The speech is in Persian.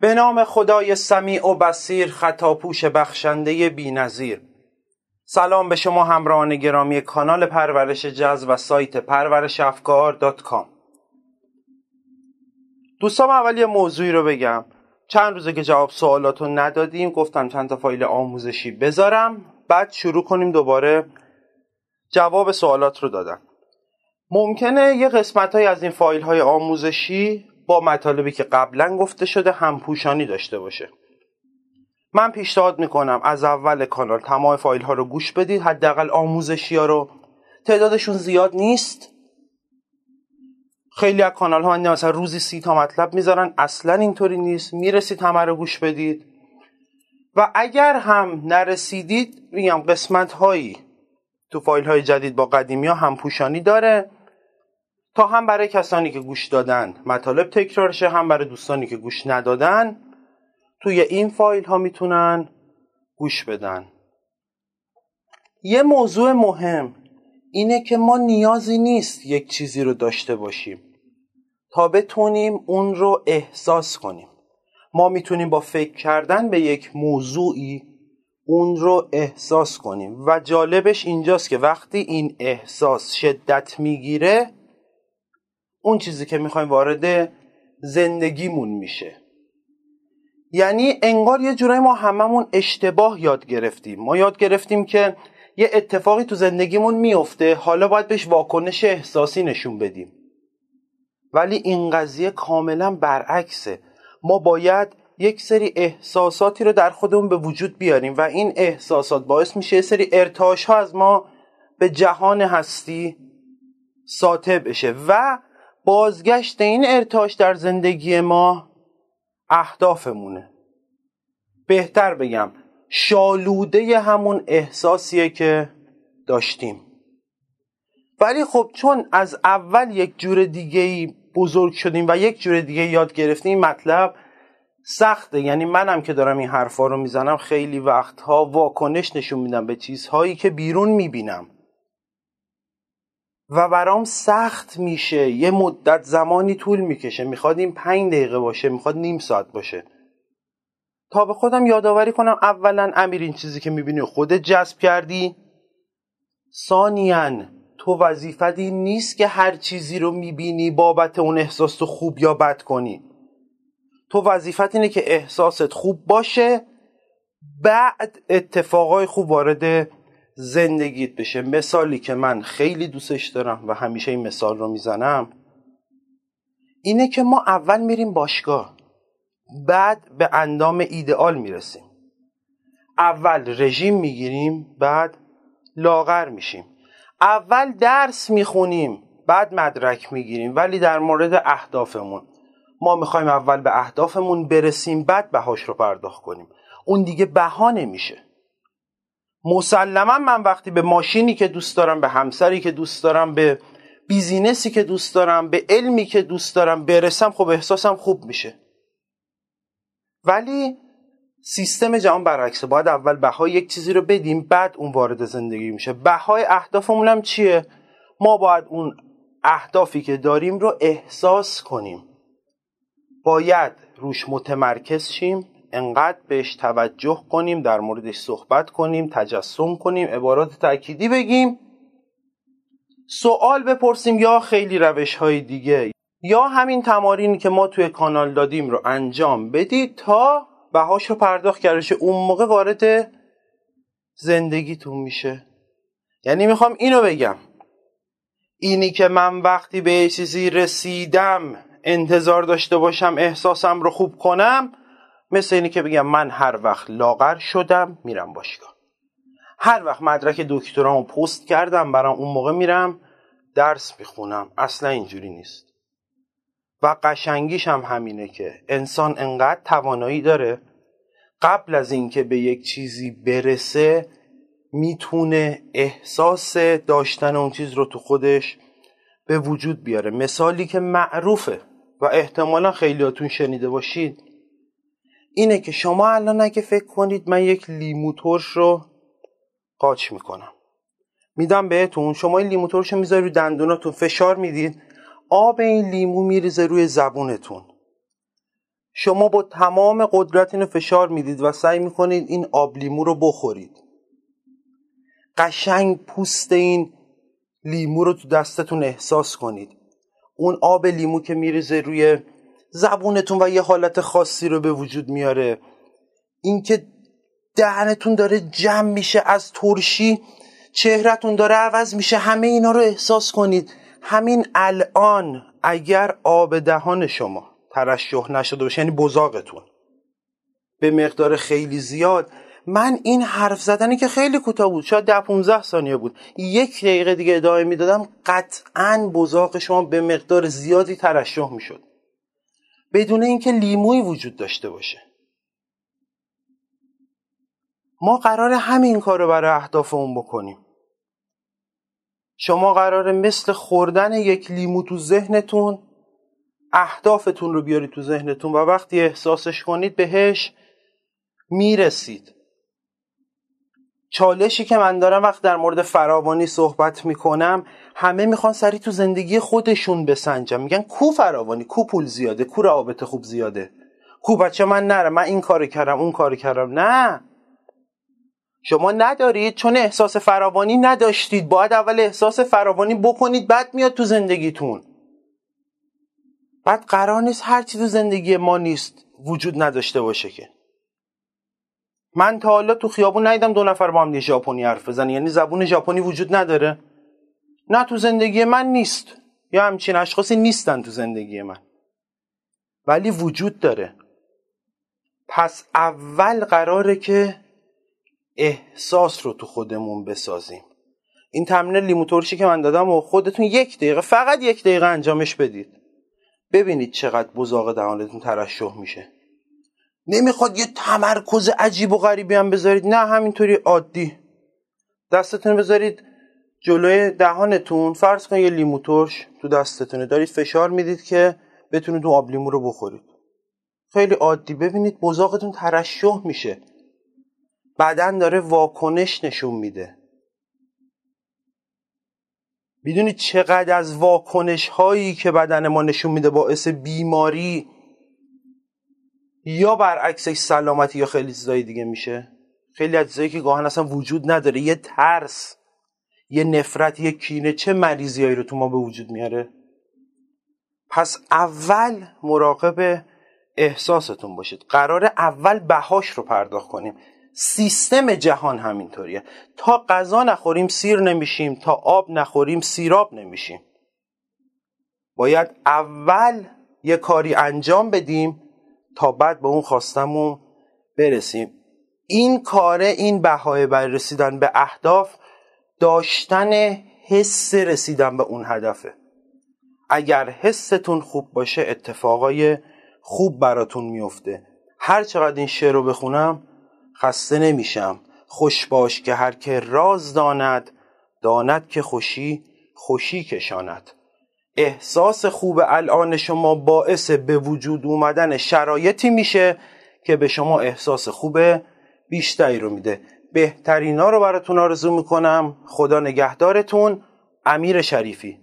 به نام خدای سمیع و بصیر خطاپوش بخشنده بینظیر. سلام به شما همراهان گرامی کانال پرورش جز و سایت پرورش افکار dot com. دوستان اول یه موضوعی رو بگم. چند روزه که جواب سوالاتو ندادیم گفتم چند تا فایل آموزشی بذارم. بعد شروع کنیم دوباره جواب سوالات رو دادم ممکنه یه قسمت های از این فایل های آموزشی با مطالبی که قبلا گفته شده همپوشانی داشته باشه. من پیشنهاد می‌کنم از اول کانال تمام فایل ها رو گوش بدید حداقل آموزشی ها رو. تعدادشون زیاد نیست. خیلی از کانال ها مثلا روزی سی تا مطلب می‌ذارن اصلا اینطوری نیست. می‌رسید همه رو گوش بدید. و اگر هم نرسیدید میگم قسمت هایی تو فایل های جدید با قدیمی ها هم پوشانی داره. تا هم برای کسانی که گوش دادن مطالب تکرار شه هم برای دوستانی که گوش ندادن توی این فایل ها می‌تونن گوش بدن. یه موضوع مهم اینه که ما نیازی نیست یک چیزی رو داشته باشیم. تا بتونیم اون رو احساس کنیم. ما می‌تونیم با فکر کردن به یک موضوعی اون رو احساس کنیم. و جالبش اینجاست که وقتی این احساس شدت می‌گیره اون چیزی که می‌خوایم وارد زندگیمون میشه. یعنی انگار یه جورایی ما هممون اشتباه یاد گرفتیم. ما یاد گرفتیم که یه اتفاقی تو زندگیمون میفته حالا باید بهش واکنش احساسی نشون بدیم. ولی این قضیه کاملا برعکسه. ما باید یک سری احساساتی رو در خودمون به وجود بیاریم و این احساسات باعث میشه یه سری ارتعاش ها از ما به جهان هستی ساطع بشه. و بازگشت این ارتعاش در زندگی ما اهدافمونه. بهتر بگم شالوده همون احساسیه که داشتیم. ولی خب چون از اول یک جور دیگه بزرگ شدیم و یک جور دیگه یاد گرفتیم مطلب سخته. یعنی منم که دارم این حرفا رو می‌زنم خیلی وقتها واکنش نشون میدم به چیزهایی که بیرون می‌بینم. و برام سخت میشه. یه مدت زمانی طول می‌کشه. می‌خواد این پنج دقیقه باشه می‌خواد نیم ساعت باشه. تا به خودم یادآوری کنم اولا امیر این چیزی که می‌بینی خودت جذب کردی. ثانیا تو وظیفت این نیست که هر چیزی رو می‌بینی بابت اون احساس تو خوب یا بد کنی. تو وظیفت اینه که احساست خوب باشه بعد اتفاقای خوب وارد زندگیت بشه. مثالی که من خیلی دوستش دارم و همیشه این مثال رو می‌زنم اینه که ما اول میریم باشگاه بعد به اندام ایدئال می‌رسیم. اول رژیم می‌گیریم بعد لاغر میشیم. اول درس می‌خونیم بعد مدرک می‌گیریم. ولی در مورد اهدافمون ما می‌خوایم اول به اهدافمون برسیم بعد بهاش رو پرداخت کنیم. اون دیگه بها نمیشه. مسلما من وقتی به ماشینی که دوست دارم به همسری که دوست دارم به بیزینسی که دوست دارم به علمی که دوست دارم برسم خب احساسم خوب میشه. ولی سیستم جهان برعکسه. باید اول بهای یک چیزی رو بدیم بعد اون وارد زندگی میشه. بهای اهدافمون هم چیه؟ ما باید اون اهدافی که داریم رو احساس کنیم. باید روش متمرکز شیم. انقدر بهش توجه کنیم در موردش صحبت کنیم تجسم کنیم عبارات تأکیدی بگیم. سوال بپرسیم یا خیلی روش های دیگه یا همین تمارینی که ما توی کانال دادیم رو انجام بدید تا بهاش رو پرداخت کردش اون موقع وارد زندگیتون میشه. یعنی می‌خوام اینو بگم. اینی که من وقتی به چیزی رسیدم انتظار داشته باشم احساسم رو خوب کنم مثل اینی که بگم من هر وقت لاغر شدم میرم باشگاه. هر وقت مدرک دکترامو پست کردم برام اون موقع میرم درس می‌خونم. اصلا اینجوری نیست. و قشنگیش هم همینه که انسان انقدر توانایی داره. قبل از اینکه به یک چیزی برسه می‌تونه احساس داشتن اون چیز رو تو خودش به وجود بیاره. مثالی که معروفه و احتمالا خیلیاتون شنیده باشید اینه که شما الان اگه فکر کنید من یک لیمو ترش رو قاچ می‌کنم. میدم بهتون. شما این لیمو ترش رو می‌ذاری روی دندوناتون. فشار می‌دید. آب این لیمو میریزه روی زبونتون. شما با تمام قدرت اینو فشار می‌دید و سعی می‌کنید این آب لیمو رو بخورید. قشنگ پوست این لیمو رو تو دستتون احساس کنید. اون آب لیمو که میریزه روی زبونتون و یه حالت خاصی رو به وجود میاره. اینکه دهنتون داره جمع میشه از ترشی چهرهتون داره عوض میشه همه اینا رو احساس کنید. همین الان اگر آب دهان شما ترشح نشده باشه یعنی بزاقتون به مقدار خیلی زیاد من این حرف زدنی که خیلی کوتاه بود شاید ده 15 ثانیه بود یک دقیقه دیگه ادامه می‌دادم قطعا بزاق شما به مقدار زیادی ترشح می‌شد. بدون اینکه لیموی وجود داشته باشه. ما قرار همین کار رو برای اهدافمون بکنیم. شما قراره مثل خوردن یک لیمو تو ذهنتون اهدافتون رو بیارید تو ذهنتون و وقتی احساسش کنید بهش می‌رسید. چالشی که من دارم وقت در مورد فراوانی صحبت می‌کنم همه می‌خوان سری تو زندگی خودشون بسنجم میگن کو فراوانی؟ کو پول زیاده؟ کو روابط خوب زیاده؟ کو بچه من نره من این کار کردم اون کار کردم. نه. شما ندارید چون احساس فراوانی نداشتید. باید اول احساس فراوانی بکنید بعد میاد تو زندگیتون. بعد قرار نیست هر چی تو زندگی ما نیست وجود نداشته باشه که. من تا حالا تو خیابون ندیدم دو نفر با هم ژاپنی حرف بزنن. یعنی زبون ژاپنی وجود نداره. نه تو زندگی من نیست. یا همچین اشخاصی نیستن تو زندگی من. ولی وجود داره. پس اول قراره که احساس رو تو خودمون بسازیم. این تمرین لیمو ترشی که من دادم و خودتون یک دقیقه فقط یک دقیقه انجامش بدید. ببینید چقدر بزاق دهانتون ترشح میشه. نمی‌خواد یه تمرکز عجیب و غریبی هم بذارید. نه همینطوری عادی. دستتون بذارید جلوی دهانتون. فرض کنید یه لیمو ترش تو دستتونه. دارید فشار می‌دید که بتونید اون آب لیمو رو بخورید. خیلی عادی. ببینید بزاقتون ترشح میشه. بدن داره واکنش نشون میده. می‌دونید چقدر از واکنش هایی که بدن ما نشون میده باعث بیماری یا برعکسش سلامتی یا خیلی چیزای دیگه میشه؟ خیلی از چیزایی که گاهن اصلا وجود نداره. یه ترس یه نفرت یه کینه. چه مریضیایی رو تو ما به وجود میاره؟ پس اول مراقب احساستون باشید. قرار اول بهاش رو پرداخت کنیم. سیستم جهان همینطوریه. تا غذا نخوریم سیر نمیشیم تا آب نخوریم سیراب نمیشیم. باید اول یه کاری انجام بدیم تا بعد به اون خواستمون برسیم. این کاره این بهای بر رسیدن به اهداف داشتن حس رسیدن به اون هدفه. اگر حستون خوب باشه اتفاقای خوب براتون میفته. هر چقدر این شعر رو بخونم خسته نمیشم. خوش باش که هر که راز داند داند که خوشی خوشی کشاند. احساس خوب الان شما باعث به وجود اومدن شرایطی میشه که به شما احساس خوب بیشتری رو میده. بهترینا رو براتون آرزو می‌کنم. خدا نگهدارتون. امیر شریفی.